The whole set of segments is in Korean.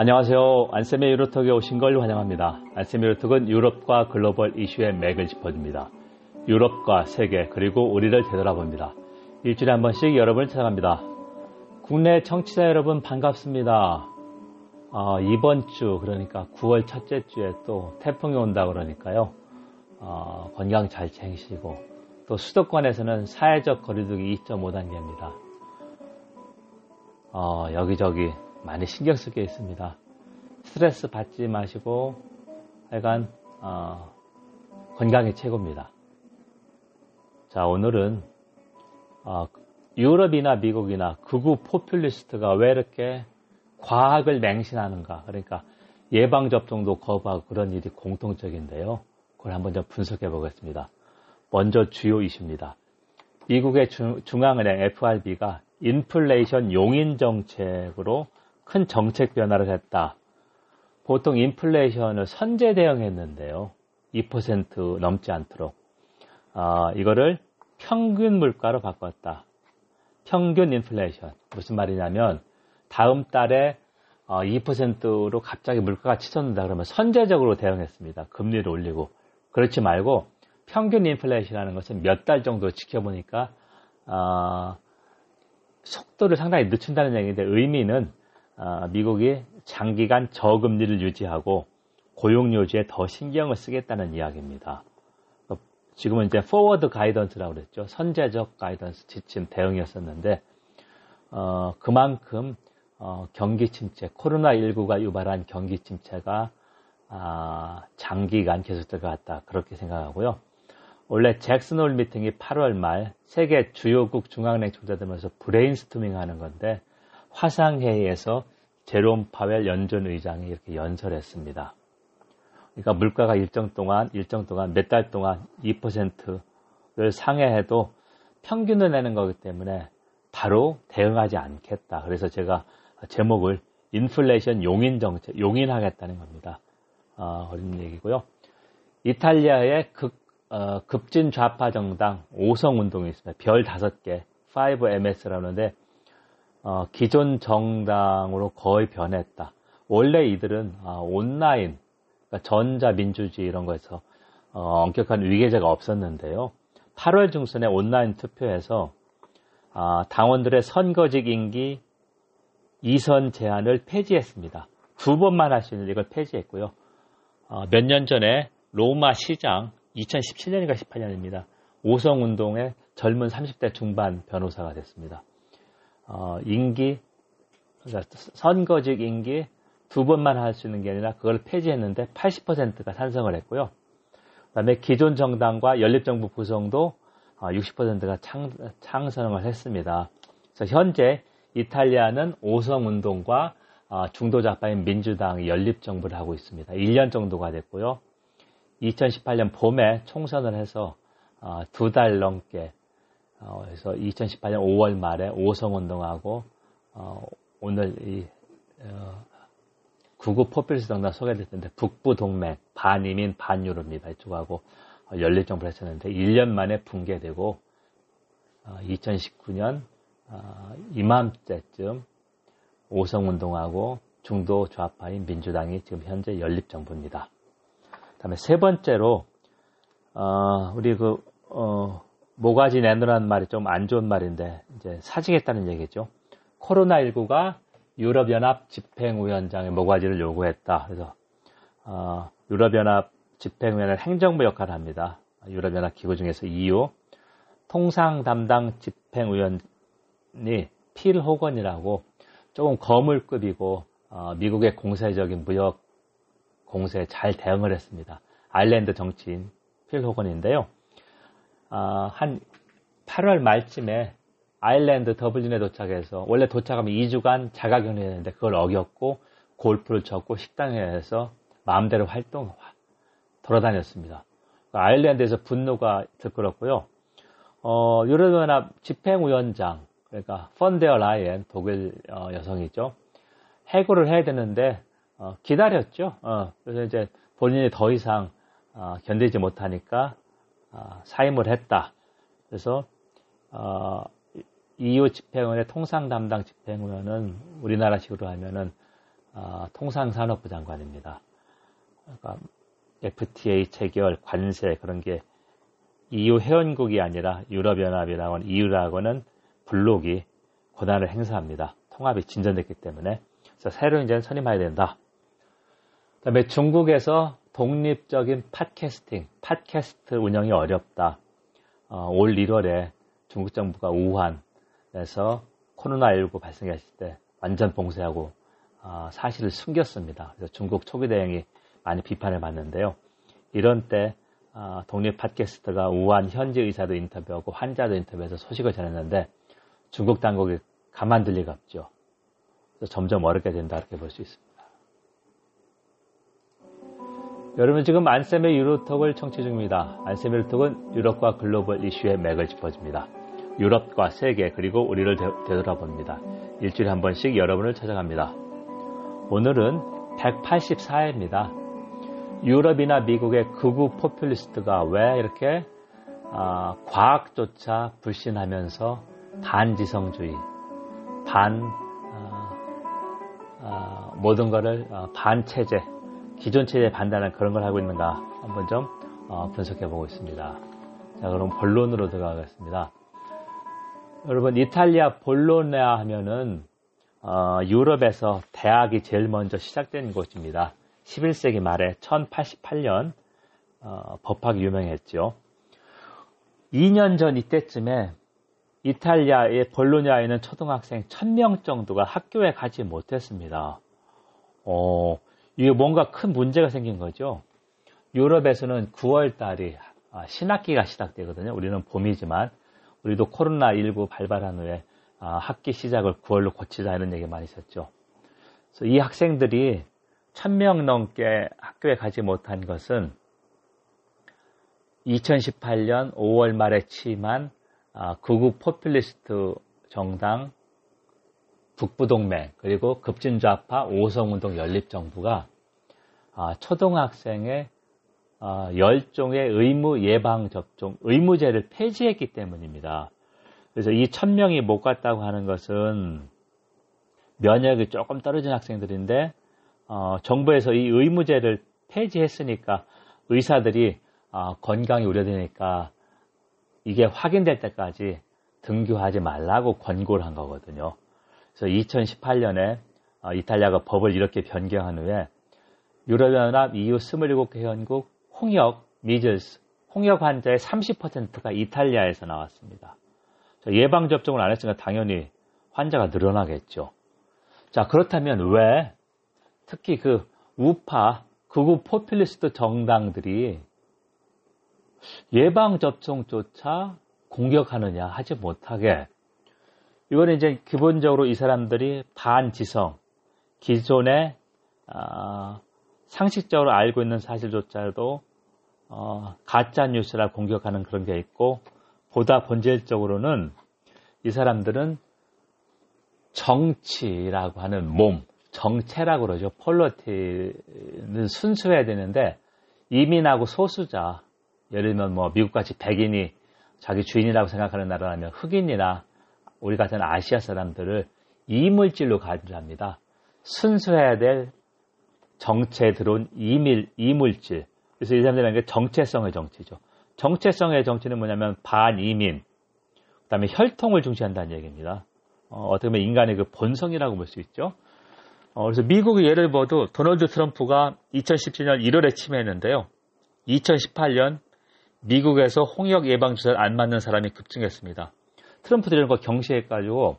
안녕하세요. 안쌤의 유로톡에 오신 걸 환영합니다. 안쌤의 유로톡은 유럽과 글로벌 이슈의 맥을 짚어줍니다. 유럽과 세계 그리고 우리를 되돌아봅니다. 일주일에 한 번씩 여러분을 찾아갑니다. 국내 청취자 여러분 반갑습니다. 어, 이번 주 그러니까 9월 첫째 주에 또 태풍이 온다 그러니까요. 어, 건강 잘 챙기시고 또 수도권에서는 사회적 거리두기 2.5단계입니다. 어, 여기저기 많이 신경 쓸게 있습니다. 스트레스 받지 마시고 하여간 어, 건강이 최고입니다. 자 오늘은 어, 유럽이나 미국이나 극우 포퓰리스트가 왜 이렇게 과학을 맹신하는가 그러니까 예방접종도 거부하고 그런 일이 공통적인데요. 그걸 한번 좀 분석해 보겠습니다. 먼저 주요 이슈입니다. 미국의 중, 중앙은행 FRB가 인플레이션 용인 정책으로 큰 정책 변화를 했다. 보통 인플레이션을 선제 대응했는데요. 2% 넘지 않도록. 아, 이거를 평균 물가로 바꿨다. 평균 인플레이션. 무슨 말이냐면 다음 달에 2%로 어, 갑자기 물가가 치솟는다 그러면 선제적으로 대응했습니다. 금리를 올리고. 그렇지 말고 평균 인플레이션이라는 것은 몇 달 정도 지켜보니까 어, 속도를 상당히 늦춘다는 얘기인데 의미는 어, 미국이 장기간 저금리를 유지하고 고용 유지에 더 신경을 쓰겠다는 이야기입니다. 지금은 이제 forward guidance라고 그랬죠. 선제적 guidance 지침 대응이었었는데 어, 그만큼 어, 경기 침체, 코로나19가 유발한 경기 침체가 아, 장기간 계속될 것 같다. 그렇게 생각하고요. 원래 잭슨홀 미팅이 8월 말 세계 주요국 중앙은행 총재들면서 브레인스토밍 하는 건데 화상회의에서 제롬 파웰 연준 의장이 이렇게 연설했습니다. 그러니까 물가가 일정 동안 일정 동안 몇 달 동안 2%를 상회해도 평균을 내는 거기 때문에 바로 대응하지 않겠다. 그래서 제가 제목을 인플레이션 용인 정책, 용인하겠다는 겁니다. 어, 그런 얘기고요. 이탈리아의 극 어, 급진 좌파 정당 5성 운동이 있습니다. 별 5개, 5MS라고 하는데 어, 기존 정당으로 거의 변했다. 원래 이들은 어, 온라인, 그러니까 전자민주주의 이런 거에서 어, 엄격한 위계제가 없었는데요. 8월 중순에 온라인 투표에서 아, 당원들의 선거직 임기 2선 제한을 폐지했습니다. 두 번만 할 수 있는 이걸 폐지했고요. 어, 몇년 전에 로마 시장 2017년인가 18년입니다. 오성운동의 젊은 30대 중반 변호사가 됐습니다. 어, 임기, 선거직 임기 두 번만 할 수 있는 게 아니라 그걸 폐지했는데 80%가 찬성을 했고요. 그 다음에 기존 정당과 연립정부 구성도 60%가 어, 창, 창성을 했습니다. 그래서 현재 이탈리아는 오성운동과 어, 중도좌파인 민주당이 연립정부를 하고 있습니다. 1년 정도가 됐고요. 2018년 봄에 총선을 해서 어, 두달 넘게 어, 그래서 2018년 5월 말에 오성운동하고 어, 오늘 이 어, 구구 포퓰리스 정당 소개됐는데 북부 동맹 반이민 반유럽입니다. 이쪽하고 어, 연립정부를 했었는데 1년 만에 붕괴되고 2019년 어, 이맘때쯤 오성운동하고 중도 좌파인 민주당이 지금 현재 연립 정부입니다. 다음에 세 번째로 어, 우리 그 어, 모가지 내놓으라는 말이 좀 안 좋은 말인데 이제 사직했다는 얘기죠. 코로나19가 유럽연합 집행위원장의 모가지를 요구했다. 그래서 어, 유럽연합 집행위원회 행정부 역할을 합니다. 유럽연합 기구 중에서 EU 통상 담당 집행위원이 필 호건이라고 조금 거물급이고 어, 미국의 공세적인 무역 공세에 잘 대응을 했습니다. 아일랜드 정치인 필 호건인데요. 어, 한 8월 말쯤에 아일랜드 더블린에 도착해서 원래 도착하면 2주간 자가격리 했는데 그걸 어겼고 골프를 쳤고 식당에서 마음대로 활동 돌아다녔습니다. 아일랜드에서 분노가 들끓었고요. 어, 유럽연합 집행위원장 그러니까 펀데어 라이엔 독일 어, 여성이죠. 해고를 해야 되는데 어, 기다렸죠. 어, 그래서 이제 본인이 더 이상 어, 견디지 못하니까 어, 사임을 했다. 그래서 EU 집행원의 통상 담당 집행위원은 우리나라식으로 하면은 어, 통상산업부 장관입니다. 그러니까 FTA 체결, 관세 그런 게 EU 회원국이 아니라 유럽연합이라고 하는 EU라고는 블록이 권한을 행사합니다. 통합이 진전됐기 때문에 그래서 새로 이제 선임해야 된다. 그다음에 중국에서 독립적인 팟캐스팅, 팟캐스트 운영이 어렵다. 어, 올 1월에 중국 정부가 우한에서 코로나19 발생했을 때 완전 봉쇄하고 어, 사실을 숨겼습니다. 그래서 중국 초기 대응이 많이 비판을 받는데요. 이런 때 어, 독립 팟캐스트가 우한 현지 의사도 인터뷰하고 환자도 인터뷰해서 소식을 전했는데 중국 당국이 가만둘 리가 없죠. 점점 어렵게 된다 이렇게 볼 수 있습니다. 여러분 지금 안쌤의 유로톡을 청취 중입니다. 안쌤의 유로톡은 유럽과 글로벌 이슈의 맥을 짚어줍니다. 유럽과 세계 그리고 우리를 되돌아봅니다. 일주일에 한 번씩 여러분을 찾아갑니다. 오늘은 184회입니다. 유럽이나 미국의 극우 포퓰리스트가 왜 이렇게 어, 과학조차 불신하면서 반지성주의, 반 어, 어, 모든 것을 반체제, 기존 체제에 반대하는 그런 걸 하고 있는가 한번 좀 분석해 보고 있습니다. 자, 그럼 본론으로 들어가겠습니다. 여러분, 이탈리아 볼로네아 하면은 어, 유럽에서 대학이 제일 먼저 시작된 곳입니다. 11세기 말에 1088년 어, 법학이 유명했죠. 2년 전 이때쯤에 이탈리아의 볼로냐에 있는 초등학생 1000명 정도가 학교에 가지 못했습니다. 어, 이게 뭔가 큰 문제가 생긴 거죠. 유럽에서는 9월 달이 아, 신학기가 시작되거든요. 우리는 봄이지만 우리도 코로나19 발발한 후에 아, 학기 시작을 9월로 고치자 이런 얘기 많이 있었죠. 그래서 이 학생들이 1000명 넘게 학교에 가지 못한 것은 2018년 5월 말에 취임한 아, 극우 포퓰리스트 정당 북부동맹 그리고 급진좌파 오성운동 연립정부가 아, 초등학생의 아, 열종의 의무 예방 접종 의무제를 폐지했기 때문입니다. 그래서 이 천명이 못 갔다고 하는 것은 면역이 조금 떨어진 학생들인데 어, 정부에서 이 의무제를 폐지했으니까 의사들이 어, 건강이 우려되니까 이게 확인될 때까지 등교하지 말라고 권고를 한 거거든요. 그래서 2018년에 어, 이탈리아가 법을 이렇게 변경한 후에 유럽연합 EU 27개 회원국 홍역, 미즐스, 홍역 환자의 30%가 이탈리아에서 나왔습니다. 예방접종을 안 했으니까 당연히 환자가 늘어나겠죠. 자, 그렇다면 왜 특히 그 우파, 극우 포퓰리스트 정당들이 예방접종조차 공격하느냐 하지 못하게 이거는 이제 기본적으로 이 사람들이 반지성, 기존의 어, 상식적으로 알고 있는 사실조차도 어, 가짜 뉴스라 공격하는 그런 게 있고 보다 본질적으로는 이 사람들은 정치라고 하는 몸, 정체라고 그러죠. 폴러티는 순수해야 되는데 이민하고 소수자, 예를 들면 뭐 미국같이 백인이 자기 주인이라고 생각하는 나라라면 흑인이나 우리 같은 아시아 사람들을 이물질로 가지합니다. 순수해야 될 정체에 들어온 이밀, 이물질. 그래서 이 사람들은 게 정체성의 정치죠. 정체성의 정치는 뭐냐면 반이민, 그 다음에 혈통을 중시한다는 얘기입니다. 어, 떻게 보면 인간의 그 본성이라고 볼 수 있죠. 어, 그래서 미국의 예를 봐도 도널드 트럼프가 2017년 1월에 침해했는데요. 2018년 미국에서 홍역 예방 주사를 안 맞는 사람이 급증했습니다. 이런 거 경시해가지고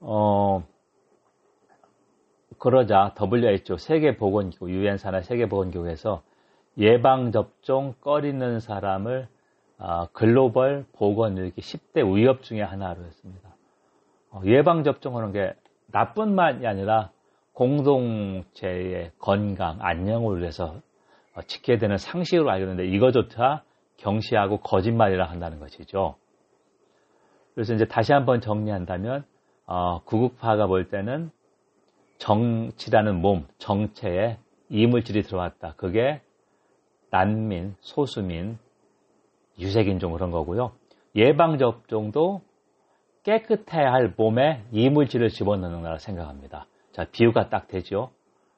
어 그러자 WHO 세계보건기구 유엔사나 세계보건기구에서 예방 접종 꺼리는 사람을 어, 글로벌 보건 일기 10대 위협 중에 하나로 했습니다. 어, 예방 접종하는 게 나뿐만이 아니라 공동체의 건강, 안녕을 위해서 어, 지켜야 되는 상식으로 알고 있는데 이거조차 경시하고 거짓말이라 한다는 것이죠. 그래서 이제 다시 한번 정리한다면 어, 구국파가 볼 때는 정치라는 몸, 정체에 이물질이 들어왔다. 그게 난민, 소수민, 유색인종 그런 거고요. 예방접종도 깨끗해야 할 몸에 이물질을 집어넣는 거라 생각합니다. 자, 비유가 딱 되죠.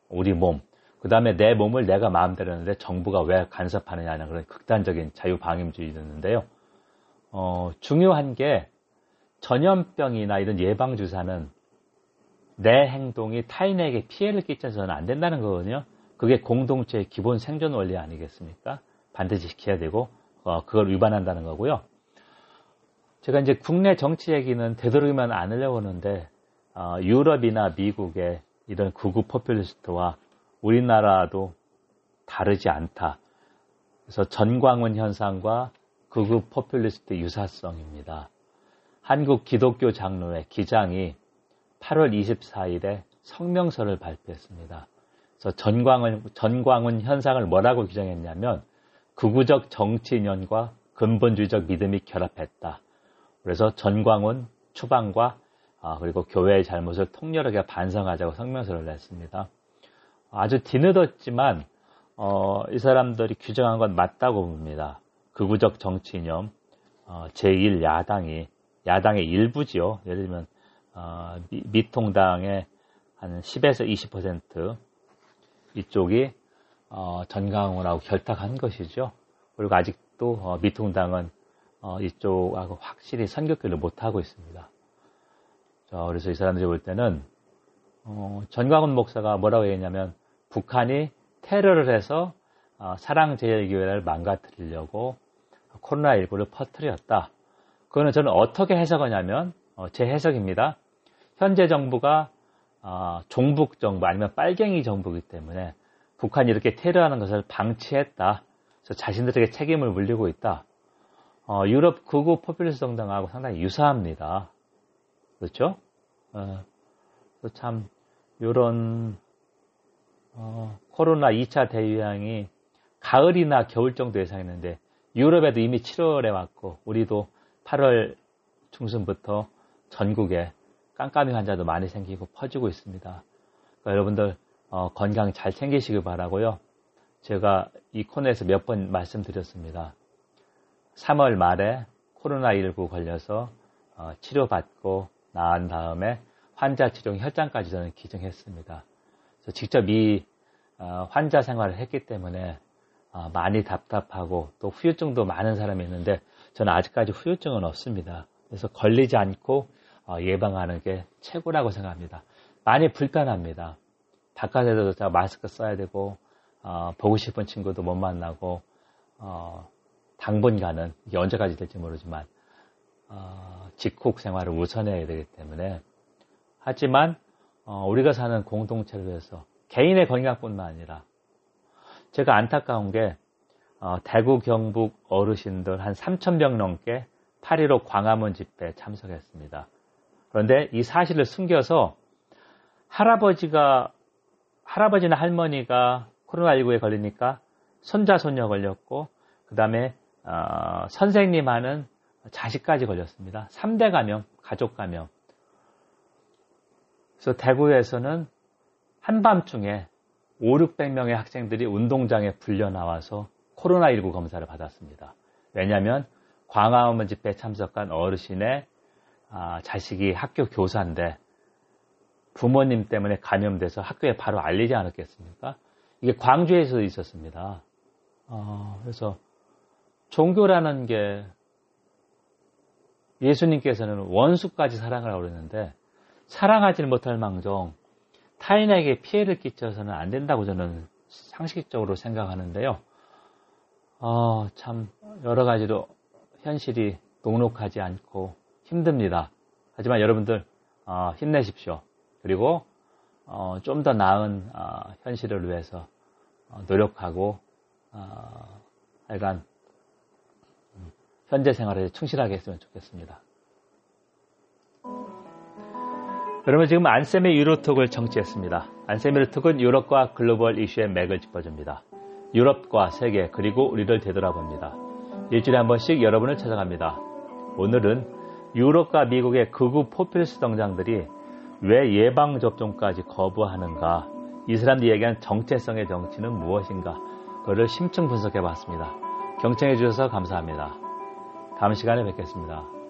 우리 몸, 그 다음에 내 몸을 내가 마음대로 하는데 정부가 왜 간섭하느냐는 그런 극단적인 자유방임주의였는데요. 어, 중요한 게 전염병이나 이런 예방주사는 내 행동이 타인에게 피해를 끼쳐서는 안 된다는 거거든요. 그게 공동체의 기본 생존 원리 아니겠습니까? 반드시 지켜야 되고 어, 그걸 위반한다는 거고요. 제가 이제 국내 정치 얘기는 되도록이면 안 하려고 하는데 어, 유럽이나 미국의 이런 구구 포퓰리스트와 우리나라도 다르지 않다. 그래서 전광훈 현상과 극우 포퓰리스트 유사성입니다. 한국 기독교 장로회 기장이 8월 24일에 성명서를 발표했습니다. 그래서 전광훈, 전광훈 현상을 뭐라고 규정했냐면 극우적 정치 인연과 근본주의적 믿음이 결합했다. 그래서 전광훈 추방과 아, 그리고 교회의 잘못을 통렬하게 반성하자고 성명서를 냈습니다. 아주 뒤늦었지만 어, 이 사람들이 규정한 건 맞다고 봅니다. 극우적 정치 이념 어, 제1야당이 야당의 일부지요. 예를 들면 어, 미, 통당의 한 10에서 20% 이쪽이 어, 전강훈하고 결탁한 것이죠. 그리고 아직도 어, 미통당은 어, 이쪽하고 확실히 선격교를 못하고 있습니다. 자, 그래서 이 사람들이 볼 때는 어, 전광훈 목사가 뭐라고 했냐면 북한이 테러를 해서 어, 사랑제일교회를 망가뜨리려고 코로나19를 퍼뜨렸다. 그거는 저는 어떻게 해석하냐면 어, 제 해석입니다. 현재 정부가 어, 종북 정부 아니면 빨갱이 정부이기 때문에 북한이 이렇게 테러하는 것을 방치했다. 그래서 자신들에게 책임을 물리고 있다. 어, 유럽 극우 포퓰리스트 정당하고 상당히 유사합니다. 그렇죠? 어, 참 이런 어, 코로나 2차 대유행이 가을이나 겨울 정도 예상했는데 유럽에도 이미 7월에 왔고 우리도 8월 중순부터 전국에 깜깜이 환자도 많이 생기고 퍼지고 있습니다. 그러니까 여러분들 어, 건강 잘 챙기시길 바라고요. 제가 이 코너에서 몇 번 말씀드렸습니다. 3월 말에 코로나19 걸려서 어, 치료받고 나은 다음에 환자 치료 혈장까지 저는 기증했습니다. 직접 이 어, 환자 생활을 했기 때문에 어, 많이 답답하고 또 후유증도 많은 사람이 있는데 저는 아직까지 후유증은 없습니다. 그래서 걸리지 않고 어, 예방하는 게 최고라고 생각합니다. 많이 불편합니다. 바깥에도 다 마스크 써야 되고 보고 싶은 친구도 못 만나고 당분간은 이게 언제까지 될지 모르지만 직콕 생활을 우선해야 되기 때문에 하지만 우리가 사는 공동체를 위해서 개인의 건강뿐만 아니라 제가 안타까운 게 어, 대구 경북 어르신들 한 3,000명 넘게 8.15 광화문 집회에 참석했습니다. 그런데 이 사실을 숨겨서 할아버지가 할아버지나 할머니가 코로나19에 걸리니까 손자 손녀 걸렸고 그 다음에 어, 선생님 하는 자식까지 걸렸습니다. 3대 감염, 가족 감염. 그래서 대구에서는 한밤중에 5, 600명의 학생들이 운동장에 불려 나와서 코로나19 검사를 받았습니다. 왜냐하면 광화문 집회에 참석한 어르신의 아, 자식이 학교 교사인데 부모님 때문에 감염돼서 학교에 바로 알리지 않았겠습니까? 이게 광주에서 있었습니다. 어, 그래서 종교라는 게 예수님께서는 원수까지 사랑을 하고 그랬는데 사랑하지 못할 망정 타인에게 피해를 끼쳐서는 안 된다고 저는 상식적으로 생각하는데요. 어, 참 여러 가지로 현실이 녹록하지 않고 힘듭니다. 하지만 여러분들 어, 힘내십시오. 그리고 어, 좀 더 나은 어, 현실을 위해서 어, 노력하고 어, 하여간 음, 현재 생활에 충실하게 했으면 좋겠습니다. 여러분 지금 안쌤의 유로톡을 정치했습니다. 안쌤의 유로톡은 유럽과 글로벌 이슈의 맥을 짚어줍니다. 유럽과 세계 그리고 우리를 되돌아봅니다. 일주일에 한 번씩 여러분을 찾아갑니다. 오늘은 유럽과 미국의 극우 포퓰리스트 정장들이 왜 예방 접종까지 거부하는가 이 사람들이 얘기한 정체성의 정치는 무엇인가 그를 심층 분석해 봤습니다. 경청해 주셔서 감사합니다. 다음 시간에 뵙겠습니다.